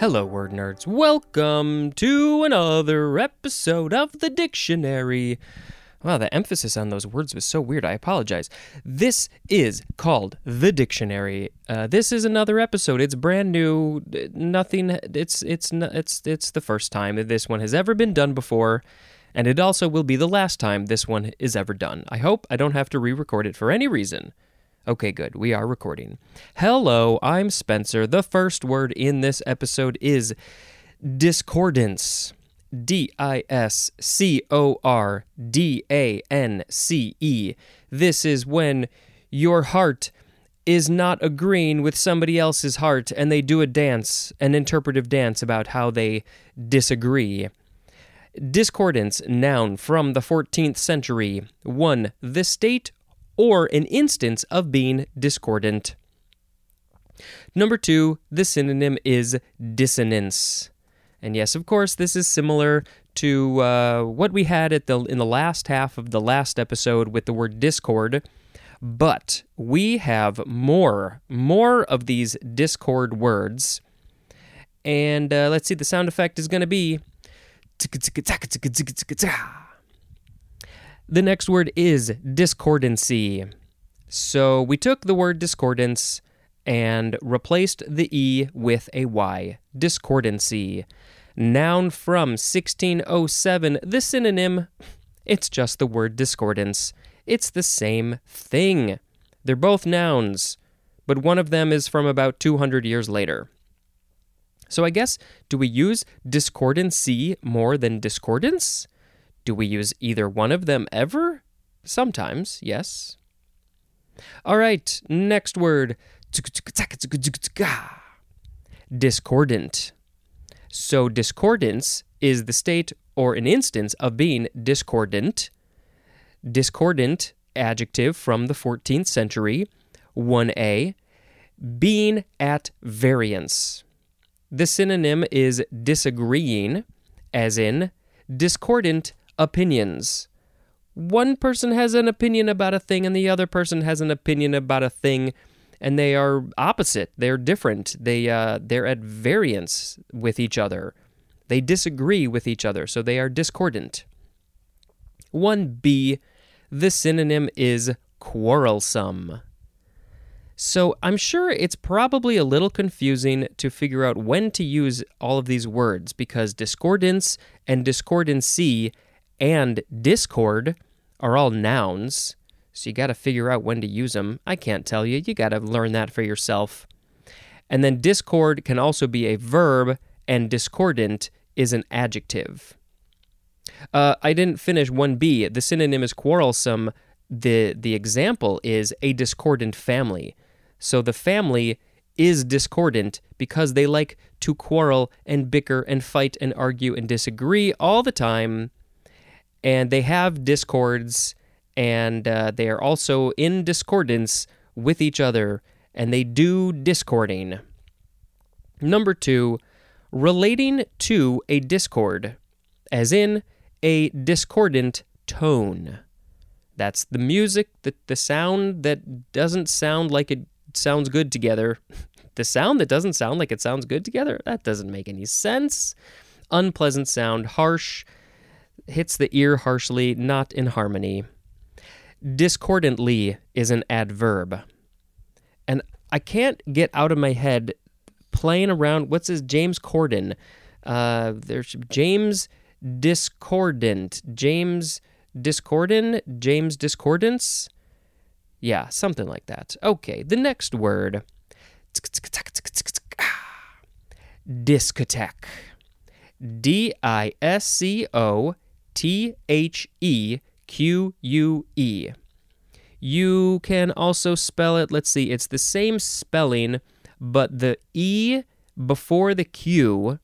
Hello, word nerds. Welcome to another episode of the dictionary. Wow, the emphasis on those words was so weird. I apologize. This is called the dictionary. Uh, this is another episode. It's brand new. Nothing. It's it's it's it's the first time that this one has ever been done before, and it also will be the last time this one is ever done. I hope I don't have to re-record it for any reason. Okay, good. We are recording. Hello, I'm Spencer. The first word in this episode is discordance. D I S C O R D A N C E. This is when your heart is not agreeing with somebody else's heart and they do a dance, an interpretive dance about how they disagree. Discordance, noun from the 14th century. 1. The state or an instance of being discordant. Number two, the synonym is dissonance. And yes, of course, this is similar to uh, what we had at the in the last half of the last episode with the word discord, but we have more more of these discord words. And uh, let's see, the sound effect is going to be. The next word is discordancy. So we took the word discordance and replaced the E with a Y. Discordancy. Noun from 1607. The synonym, it's just the word discordance. It's the same thing. They're both nouns, but one of them is from about 200 years later. So I guess, do we use discordancy more than discordance? Do we use either one of them ever? Sometimes, yes. All right, next word. Discordant. So, discordance is the state or an instance of being discordant. Discordant, adjective from the 14th century. 1a. Being at variance. The synonym is disagreeing, as in discordant opinions. One person has an opinion about a thing, and the other person has an opinion about a thing, and they are opposite. They're different. They uh, they're at variance with each other. They disagree with each other, so they are discordant. One B, the synonym is quarrelsome. So I'm sure it's probably a little confusing to figure out when to use all of these words because discordance and discordancy and discord are all nouns, so you got to figure out when to use them. I can't tell you. You got to learn that for yourself. And then discord can also be a verb, and discordant is an adjective. Uh, I didn't finish 1b. The synonym is quarrelsome. The, the example is a discordant family. So the family is discordant because they like to quarrel and bicker and fight and argue and disagree all the time and they have discords and uh, they are also in discordance with each other and they do discording. Number two, relating to a discord, as in a discordant tone. That's the music, the, the sound that doesn't sound like it sounds good together. the sound that doesn't sound like it sounds good together? That doesn't make any sense. Unpleasant sound, harsh, hits the ear harshly, not in harmony. Discordantly is an adverb. And I can't get out of my head playing around. What's his James Corden? Uh, there's James Discordant. James Discordant? James Discordance? Yeah, something like that. Okay, the next word. Discotheque. D I S C O T H E Q U E. You can also spell it, let's see, it's the same spelling, but the E before the Q,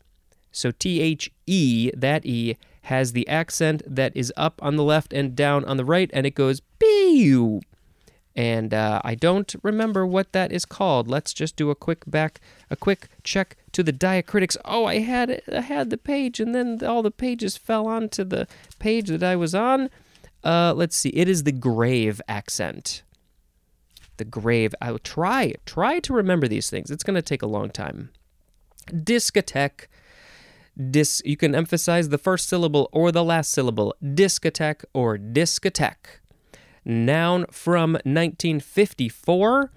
so T H E, that E, has the accent that is up on the left and down on the right, and it goes pew and uh, I don't remember what that is called. Let's just do a quick back, a quick check to the diacritics. Oh, I had I had the page, and then all the pages fell onto the page that I was on. Uh, let's see. It is the grave accent. The grave. I will try try to remember these things. It's going to take a long time. Discotheque. Dis, you can emphasize the first syllable or the last syllable. Discotheque or discotheque. Noun from 1954,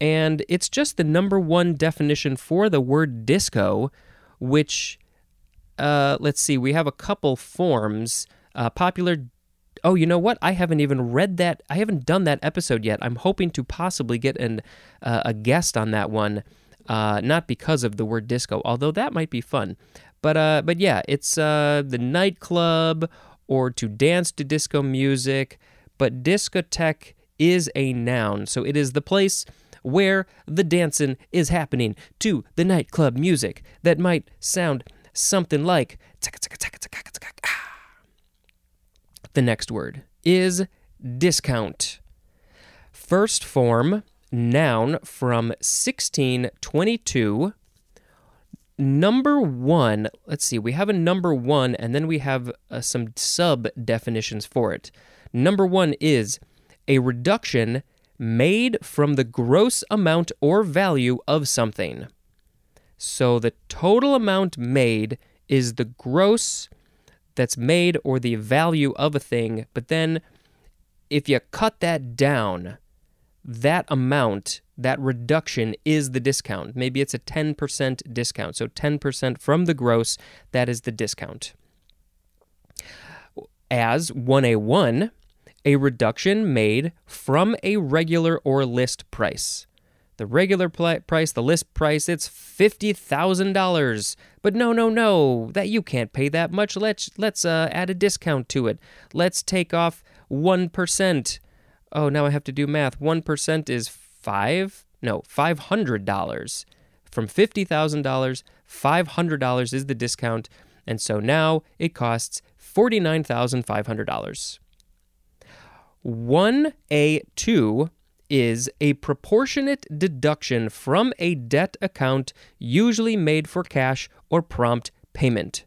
and it's just the number one definition for the word disco, which, uh, let's see, we have a couple forms. Uh, popular oh, you know what? I haven't even read that. I haven't done that episode yet. I'm hoping to possibly get an uh, a guest on that one, uh, not because of the word disco, although that might be fun. But uh, but yeah, it's uh, the nightclub or to dance to disco music. But discotheque is a noun, so it is the place where the dancing is happening to the nightclub music that might sound something like the next word is discount. First form, noun from 1622. Number one, let's see, we have a number one and then we have uh, some sub definitions for it. Number one is a reduction made from the gross amount or value of something. So the total amount made is the gross that's made or the value of a thing, but then if you cut that down, that amount, that reduction is the discount. Maybe it's a 10% discount. So 10% from the gross, that is the discount. As 1A1, a reduction made from a regular or list price. The regular pl- price, the list price, it's $50,000. But no, no, no, that you can't pay that much. Let's let's uh, add a discount to it. Let's take off 1%. Oh, now I have to do math. 1% is 5? No, $500. From $50,000, $500 is the discount, and so now it costs $49,500. 1A2 is a proportionate deduction from a debt account usually made for cash or prompt payment.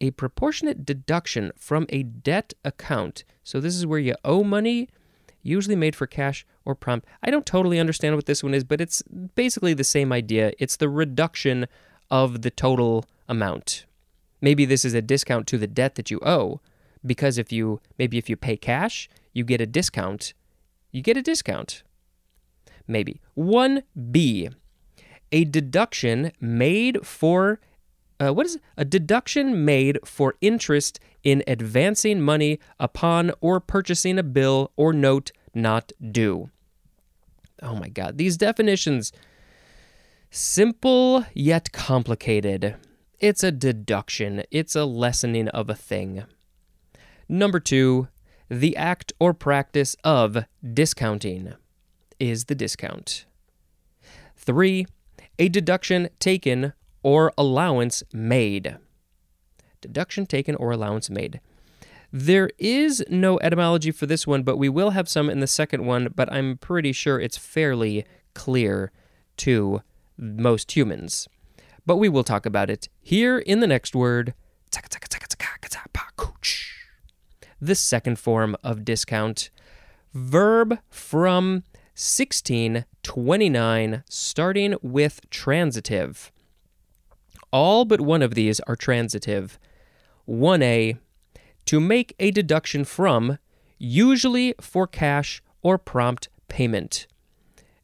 A proportionate deduction from a debt account. So, this is where you owe money, usually made for cash or prompt. I don't totally understand what this one is, but it's basically the same idea. It's the reduction of the total amount. Maybe this is a discount to the debt that you owe, because if you maybe if you pay cash, you get a discount you get a discount. Maybe. 1B, a deduction made for, uh, what is it? A deduction made for interest in advancing money upon or purchasing a bill or note not due. Oh my God, these definitions, simple yet complicated. It's a deduction, it's a lessening of a thing. Number two, the act or practice of discounting is the discount. 3. A deduction taken or allowance made. Deduction taken or allowance made. There is no etymology for this one, but we will have some in the second one, but I'm pretty sure it's fairly clear to most humans. But we will talk about it here in the next word the second form of discount. Verb from 1629, starting with transitive. All but one of these are transitive. 1a, to make a deduction from, usually for cash or prompt payment.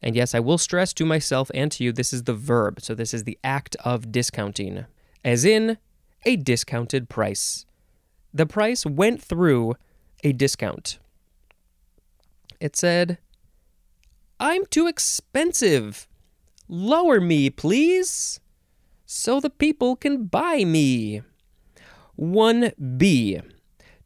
And yes, I will stress to myself and to you this is the verb, so this is the act of discounting, as in a discounted price the price went through a discount. It said, I'm too expensive. Lower me, please, so the people can buy me. 1B.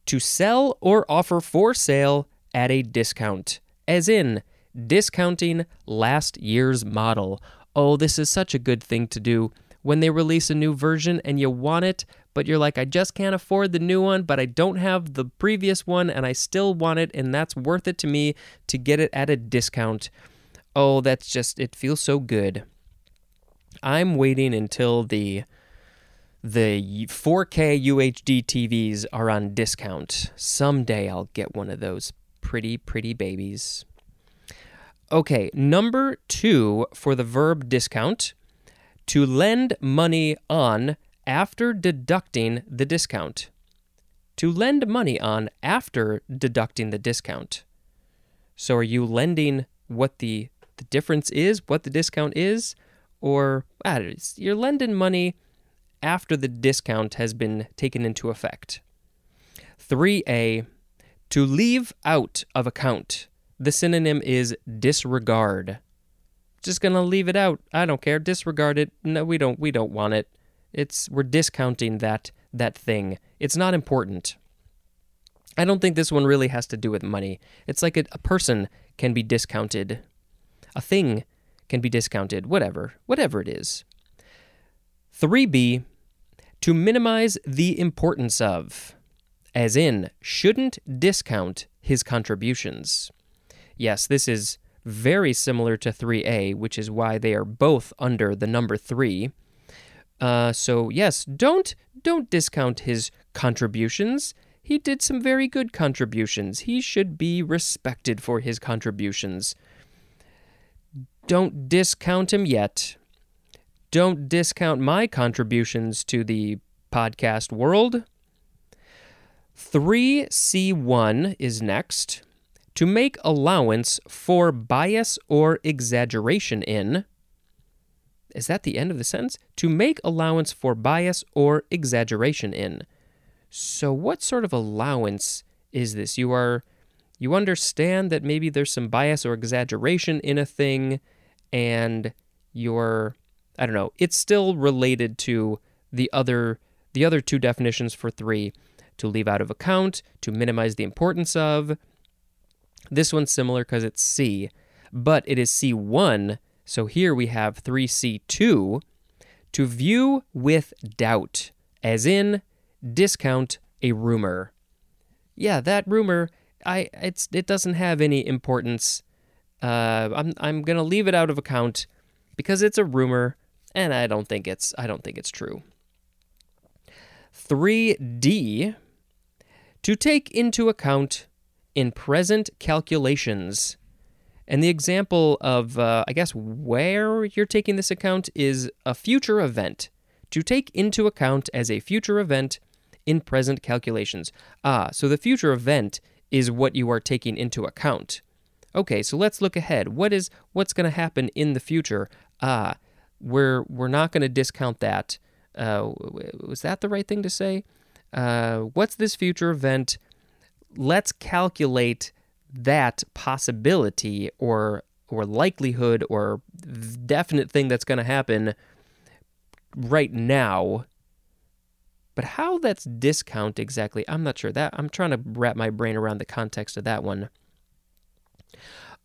To sell or offer for sale at a discount, as in discounting last year's model. Oh, this is such a good thing to do when they release a new version and you want it, but you're like, I just can't afford the new one, but I don't have the previous one and I still want it, and that's worth it to me to get it at a discount. Oh, that's just, it feels so good. I'm waiting until the the 4K UHD TVs are on discount. Someday I'll get one of those pretty, pretty babies. Okay, number two for the verb discount to lend money on after deducting the discount. To lend money on after deducting the discount. So are you lending what the, the difference is, what the discount is, or ah, you're lending money after the discount has been taken into effect. 3a to leave out of account. The synonym is disregard. Just to leave it out. I don't care. Disregard it. No, we don't we don't want it. It's we're discounting that that thing. It's not important. I don't think this one really has to do with money. It's like a, a person can be discounted. A thing can be discounted, whatever, whatever it is. 3b to minimize the importance of as in shouldn't discount his contributions. Yes, this is very similar to 3a, which is why they are both under the number 3. Uh, so yes, don't don't discount his contributions. He did some very good contributions. He should be respected for his contributions. Don't discount him yet. Don't discount my contributions to the podcast world. 3C1 is next. To make allowance for bias or exaggeration in is that the end of the sentence? To make allowance for bias or exaggeration in. So, what sort of allowance is this? You are, you understand that maybe there's some bias or exaggeration in a thing, and you're, I don't know, it's still related to the other, the other two definitions for three to leave out of account, to minimize the importance of. This one's similar because it's C, but it is C1 so here we have 3C2 to view with doubt, as in discount a rumor. Yeah, that rumor, I it's it doesn't have any importance. Uh, I'm I'm gonna leave it out of account because it's a rumor, and I don't think it's I don't think it's true. 3D to take into account in present calculations and the example of, uh, I guess, where you're taking this account is a future event to take into account as a future event in present calculations. Ah, so the future event is what you are taking into account. Okay, so let's look ahead. What is what's going to happen in the future? Ah, we're we're not going to discount that. Uh, was that the right thing to say? Uh, what's this future event? Let's calculate that possibility or or likelihood or definite thing that's going to happen right now. But how that's discount exactly i'm not sure. That i'm trying to wrap my brain around the context of that one.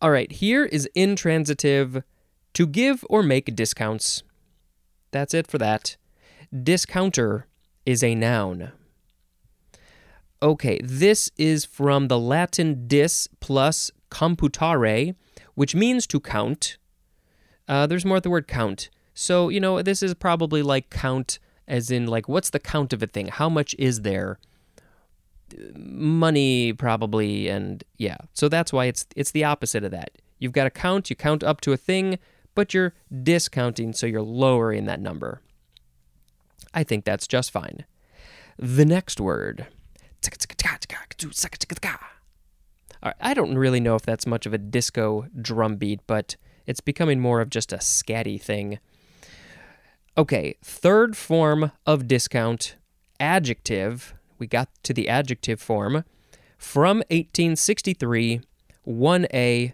All right here is intransitive to give or make discounts. That's it for that. Discounter is a noun Okay, this is from the Latin dis plus computare, which means to count. Uh, there's more at the word count. So, you know, this is probably like count as in like what's the count of a thing? How much is there? Money probably and yeah. So that's why it's it's the opposite of that. You've got a count, you count up to a thing, but you're discounting so you're lowering that number. I think that's just fine. The next word I don't really know if that's much of a disco drum beat, but it's becoming more of just a scatty thing. Okay, third form of discount, adjective. We got to the adjective form from 1863, 1A,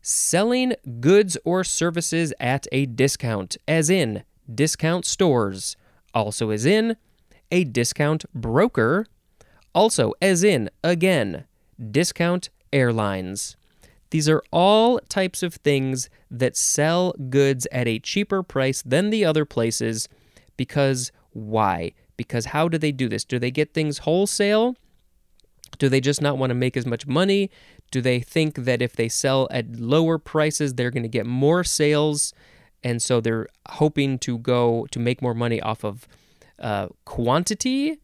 selling goods or services at a discount, as in discount stores, also as in a discount broker also, as in, again, discount airlines. These are all types of things that sell goods at a cheaper price than the other places because why? Because how do they do this? Do they get things wholesale? Do they just not want to make as much money? Do they think that if they sell at lower prices, they're going to get more sales? And so they're hoping to go to make more money off of uh, quantity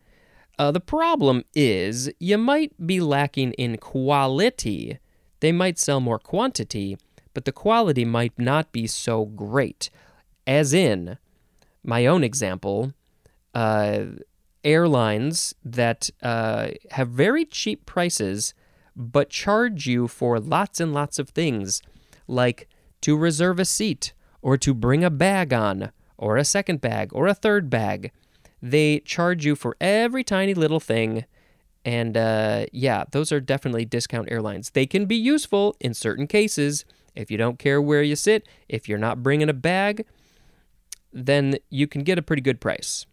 uh, the problem is you might be lacking in quality. They might sell more quantity, but the quality might not be so great. As in, my own example, uh, airlines that uh, have very cheap prices but charge you for lots and lots of things, like to reserve a seat, or to bring a bag on, or a second bag, or a third bag. They charge you for every tiny little thing. And uh, yeah, those are definitely discount airlines. They can be useful in certain cases. If you don't care where you sit, if you're not bringing a bag, then you can get a pretty good price.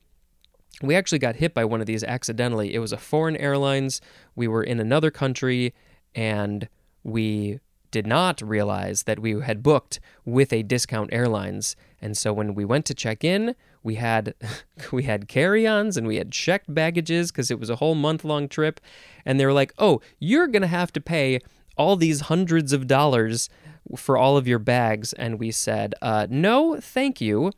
We actually got hit by one of these accidentally. It was a foreign airlines. We were in another country and we did not realize that we had booked with a discount airlines. And so when we went to check in, we had we had carry-ons and we had checked baggages because it was a whole month-long trip. And they were like, "Oh, you're gonna have to pay all these hundreds of dollars for all of your bags." And we said, uh, "No, thank you."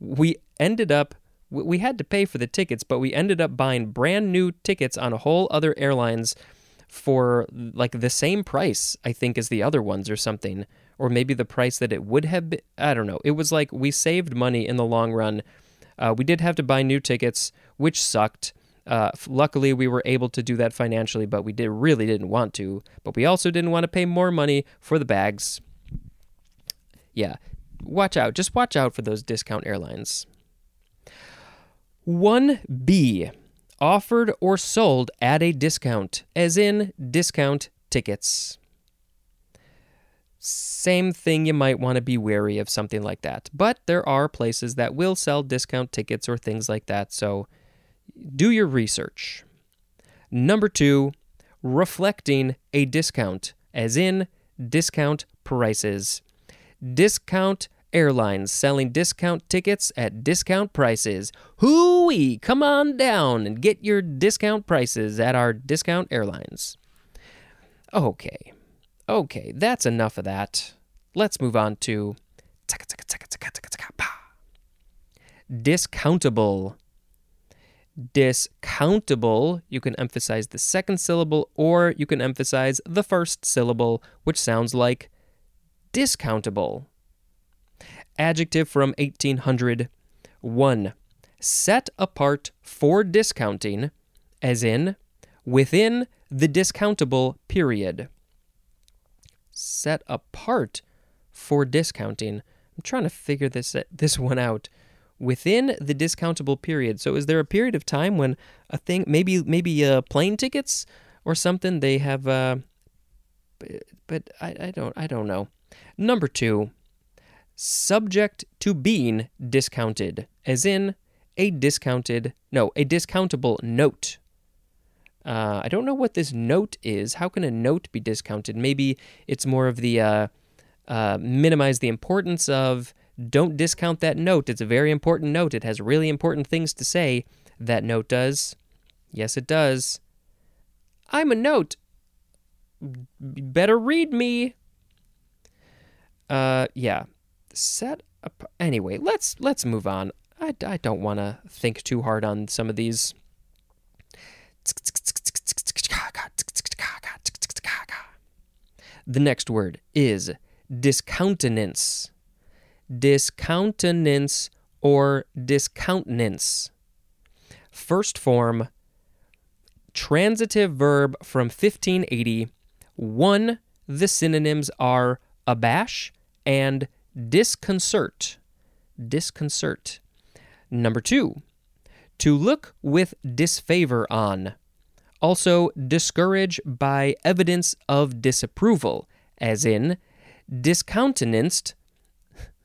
We ended up we had to pay for the tickets, but we ended up buying brand new tickets on a whole other airlines for like the same price, I think, as the other ones or something. Or maybe the price that it would have been. I don't know. It was like we saved money in the long run. Uh, we did have to buy new tickets, which sucked. Uh, luckily, we were able to do that financially, but we did really didn't want to. But we also didn't want to pay more money for the bags. Yeah, watch out. Just watch out for those discount airlines. 1B offered or sold at a discount, as in discount tickets. Same thing, you might want to be wary of something like that. But there are places that will sell discount tickets or things like that, so do your research. Number two, reflecting a discount, as in discount prices. Discount Airlines selling discount tickets at discount prices. Hooey! Come on down and get your discount prices at our discount airlines. Okay. Okay, that's enough of that. Let's move on to discountable. Discountable, you can emphasize the second syllable or you can emphasize the first syllable, which sounds like discountable. Adjective from 1800. 1. Set apart for discounting, as in within the discountable period. Set apart for discounting. I'm trying to figure this this one out. Within the discountable period. So is there a period of time when a thing maybe maybe uh, plane tickets or something they have uh, but I, I don't I don't know. Number 2 subject to being discounted, as in a discounted, no, a discountable note. Uh, I don't know what this note is. How can a note be discounted? Maybe it's more of the uh, uh, minimize the importance of don't discount that note. It's a very important note. It has really important things to say. That note does. Yes, it does. I'm a note. Better read me. Uh, yeah set up anyway let's let's move on i, I don't want to think too hard on some of these the next word is discountenance discountenance or discountenance first form transitive verb from 1580 one the synonyms are abash and disconcert. Disconcert. Number two, to look with disfavor on. Also, discourage by evidence of disapproval, as in discountenanced.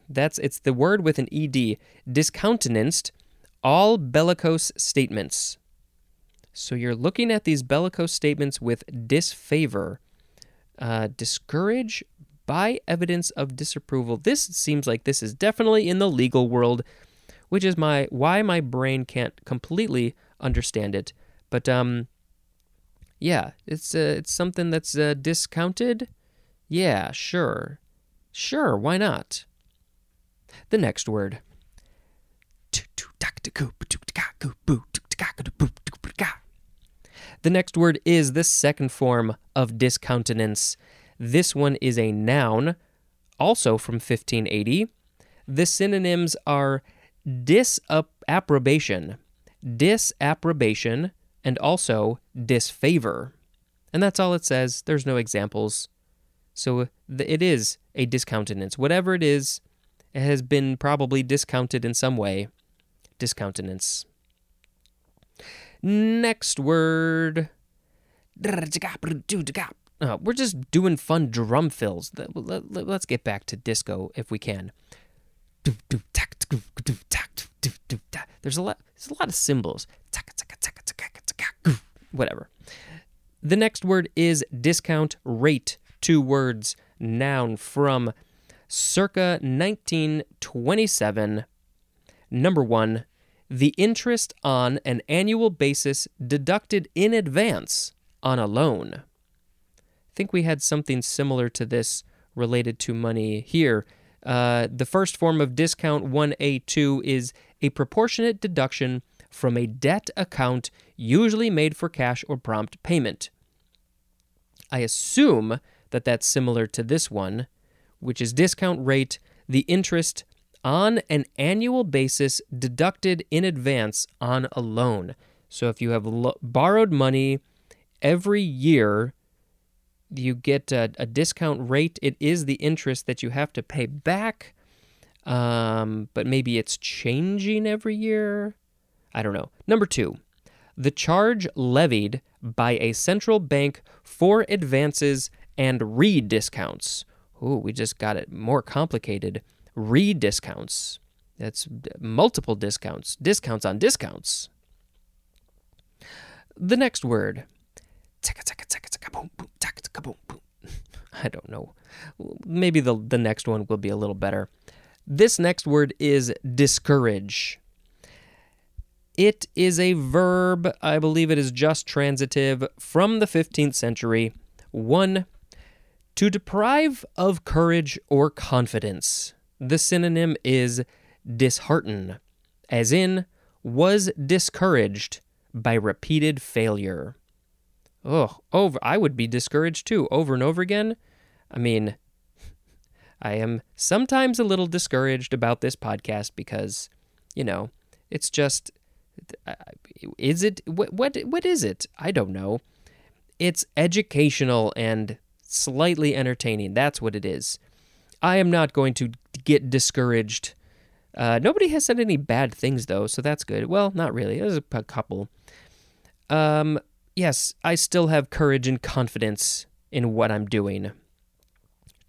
That's it's the word with an ed. Discountenanced all bellicose statements. So you're looking at these bellicose statements with disfavor. Uh, discourage by evidence of disapproval. This seems like this is definitely in the legal world, which is my why my brain can't completely understand it. But um yeah, it's uh, it's something that's uh, discounted. Yeah, sure. Sure, why not? The next word. The next word is the second form of discountenance. This one is a noun, also from 1580. The synonyms are disapprobation, disapprobation, and also disfavor. And that's all it says. There's no examples. So it is a discountenance. Whatever it is, it has been probably discounted in some way. Discountenance. Next word. Uh, we're just doing fun drum fills. Let's get back to disco if we can. There's a lot. There's a lot of cymbals. Whatever. The next word is discount rate. Two words, noun from circa 1927. Number one, the interest on an annual basis deducted in advance on a loan. I think we had something similar to this related to money here. Uh, the first form of discount 1A2 is a proportionate deduction from a debt account usually made for cash or prompt payment. I assume that that's similar to this one, which is discount rate, the interest on an annual basis deducted in advance on a loan. So if you have lo- borrowed money every year, you get a, a, discount rate. It is the interest that you have to pay back, um, but maybe it's changing every year. I don't know. Number two, the charge levied by a central bank for advances and rediscounts. Ooh, we just got it more complicated. Rediscounts. That's multiple discounts, discounts on discounts. The next word. I don't know. Maybe the, the next one will be a little better. This next word is discourage. It is a verb, I believe it is just transitive, from the 15th century. One, to deprive of courage or confidence. The synonym is dishearten, as in, was discouraged by repeated failure. Oh, over I would be discouraged too, over and over again. I mean, I am sometimes a little discouraged about this podcast because, you know, it's just is it what what what is it? I don't know. It's educational and slightly entertaining. That's what it is. I am not going to get discouraged. Uh, nobody has said any bad things though, so that's good. Well, not really. There's a couple. Um, yes, I still have courage and confidence in what I'm doing.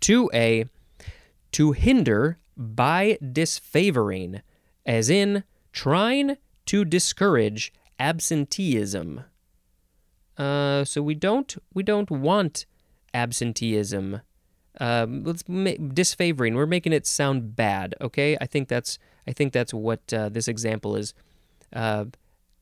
2a to hinder by disfavoring, as in trying to discourage absenteeism. Uh, so we don't we don't want absenteeism. Um, let's disfavoring. We're making it sound bad. Okay, I think that's I think that's what uh, this example is. Uh,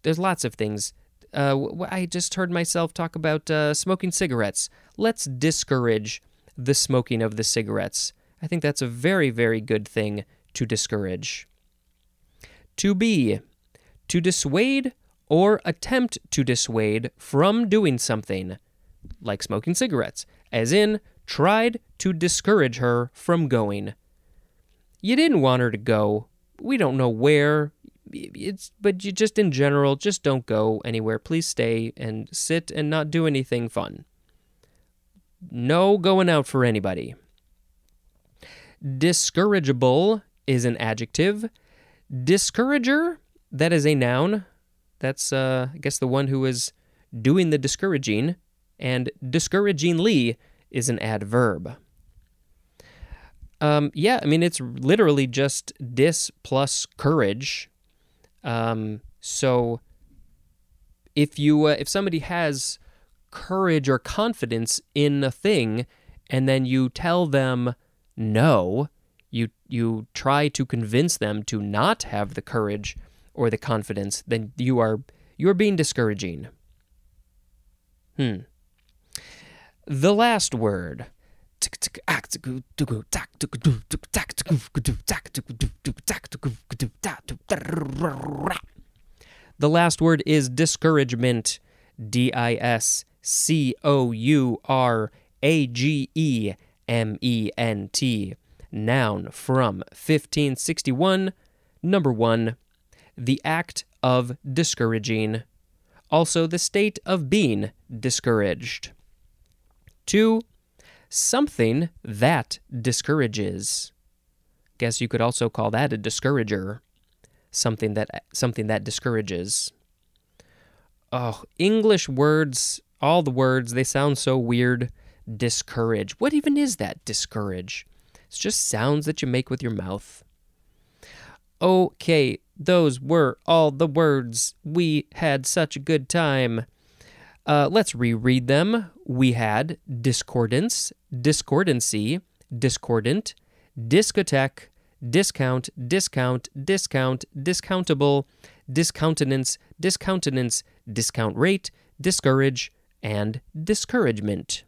there's lots of things. Uh, I just heard myself talk about uh, smoking cigarettes. Let's discourage the smoking of the cigarettes. I think that's a very very good thing to discourage. To be to dissuade or attempt to dissuade from doing something, like smoking cigarettes, as in, tried to discourage her from going. You didn't want her to go. We don't know where. It's but you just in general just don't go anywhere. Please stay and sit and not do anything fun. No going out for anybody. Discourageable is an adjective. Discourager that is a noun. That's, uh, I guess, the one who is doing the discouraging. And discouragingly is an adverb. Um, yeah, I mean, it's literally just dis plus courage. Um, so if you uh, if somebody has courage or confidence in a thing, and then you tell them no, you you try to convince them to not have the courage or the confidence, then you are you are being discouraging. Hmm. The last word. The last word is discouragement. D I S C O U R A G E M E N T. Noun from 1561 Number one, the act of discouraging. Also, the state of being discouraged. Two, something that discourages. Guess you could also call that a discourager. Something that something that discourages. Oh, English words, all the words, they sound so weird. Discourage. What even is that? Discourage. It's just sounds that you make with your mouth. Okay, those were all the words. We had such a good time. Uh, let's reread them. We had discordance, discordancy, discordant, discotheque, discount, discount, discount, discountable, discountenance, discountenance, discount rate, discourage, and discouragement.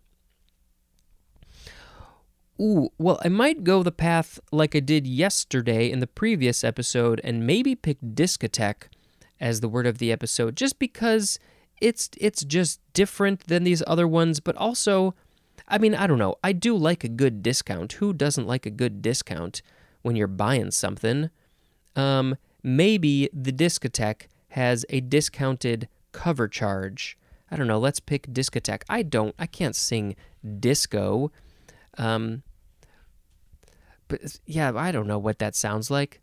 Ooh, well, I might go the path like I did yesterday in the previous episode and maybe pick discotheque as the word of the episode just because it's it's just different than these other ones, but also I mean, I don't know. I do like a good discount. Who doesn't like a good discount when you're buying something? Um, maybe the discotheque has a discounted cover charge. I don't know. Let's pick discotheque. I don't. I can't sing disco. Um, but yeah, I don't know what that sounds like.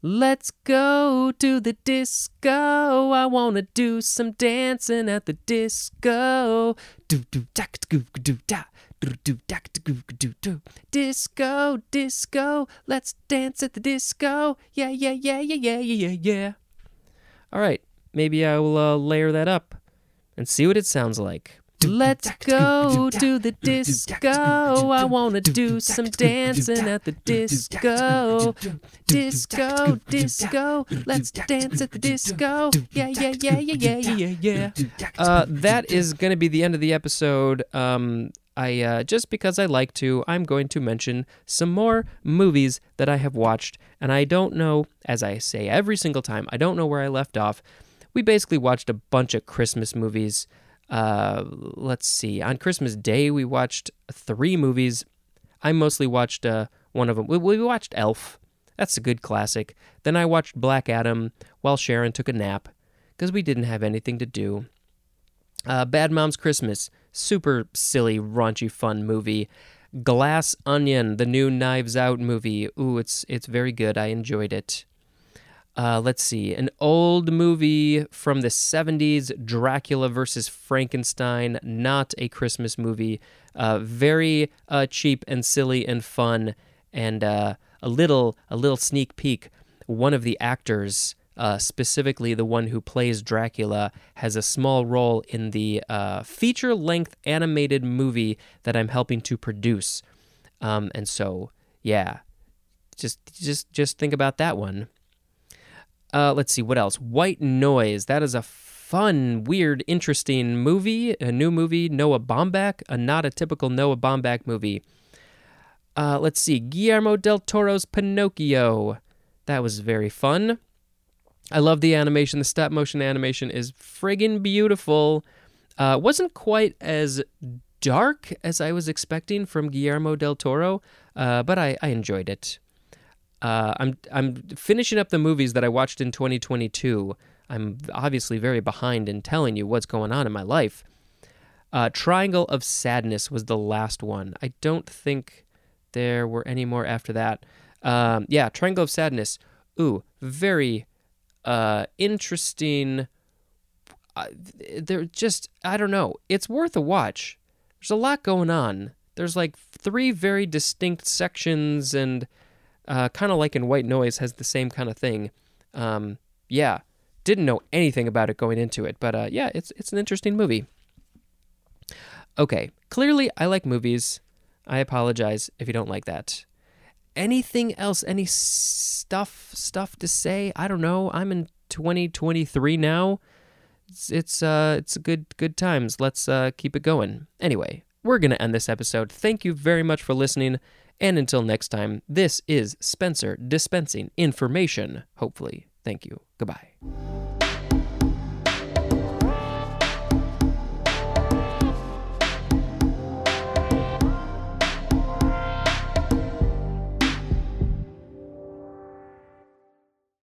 Let's go to the disco. I wanna do some dancing at the disco. Do do dak do do da. Do do dak do do do. Disco, disco. Let's dance at the disco. Yeah, yeah, yeah, yeah, yeah, yeah, yeah. All right, maybe I will uh, layer that up and see what it sounds like. Let's go to the disco. I want to do some dancing at the disco. Disco, disco. Let's dance at the disco. Yeah, yeah, yeah, yeah, yeah, yeah, yeah. Uh, that is to be the end of the episode. Um, I uh, just because I like to, I'm going to mention some more movies that I have watched, and I don't know, as I say every single time, I don't know where I left off. We basically watched a bunch of Christmas movies. Uh, let's see. On Christmas Day, we watched three movies. I mostly watched uh, one of them. We, we watched Elf. That's a good classic. Then I watched Black Adam while Sharon took a nap because we didn't have anything to do. Uh, Bad Moms Christmas, super silly, raunchy, fun movie. Glass Onion, the new Knives Out movie. Ooh, it's it's very good. I enjoyed it. Uh, let's see, an old movie from the 70s, Dracula versus Frankenstein, not a Christmas movie. Uh, very uh, cheap and silly and fun, and uh, a little a little sneak peek. One of the actors, uh, specifically the one who plays Dracula, has a small role in the uh, feature length animated movie that I'm helping to produce. Um, and so, yeah, just just just think about that one. Uh, let's see what else. White Noise. That is a fun, weird, interesting movie. A new movie. Noah Baumbach. A not a typical Noah Baumbach movie. Uh, let's see. Guillermo del Toro's Pinocchio. That was very fun. I love the animation. The stop motion animation is friggin' beautiful. Uh, wasn't quite as dark as I was expecting from Guillermo del Toro, uh, but I, I enjoyed it. Uh, I'm I'm finishing up the movies that I watched in 2022. I'm obviously very behind in telling you what's going on in my life. Uh, Triangle of Sadness was the last one. I don't think there were any more after that. Um, yeah, Triangle of Sadness. Ooh, very uh, interesting. Uh, they're just I don't know. It's worth a watch. There's a lot going on. There's like three very distinct sections and uh, kind of like in White Noise, has the same kind of thing. Um, yeah, didn't know anything about it going into it, but uh, yeah, it's it's an interesting movie. Okay, clearly I like movies. I apologize if you don't like that. Anything else? Any stuff stuff to say? I don't know. I'm in 2023 now. It's it's uh it's good good times. Let's uh keep it going. Anyway, we're to end this episode. Thank you very much for listening. And until next time, this is Spencer dispensing information, hopefully. Thank you. Goodbye.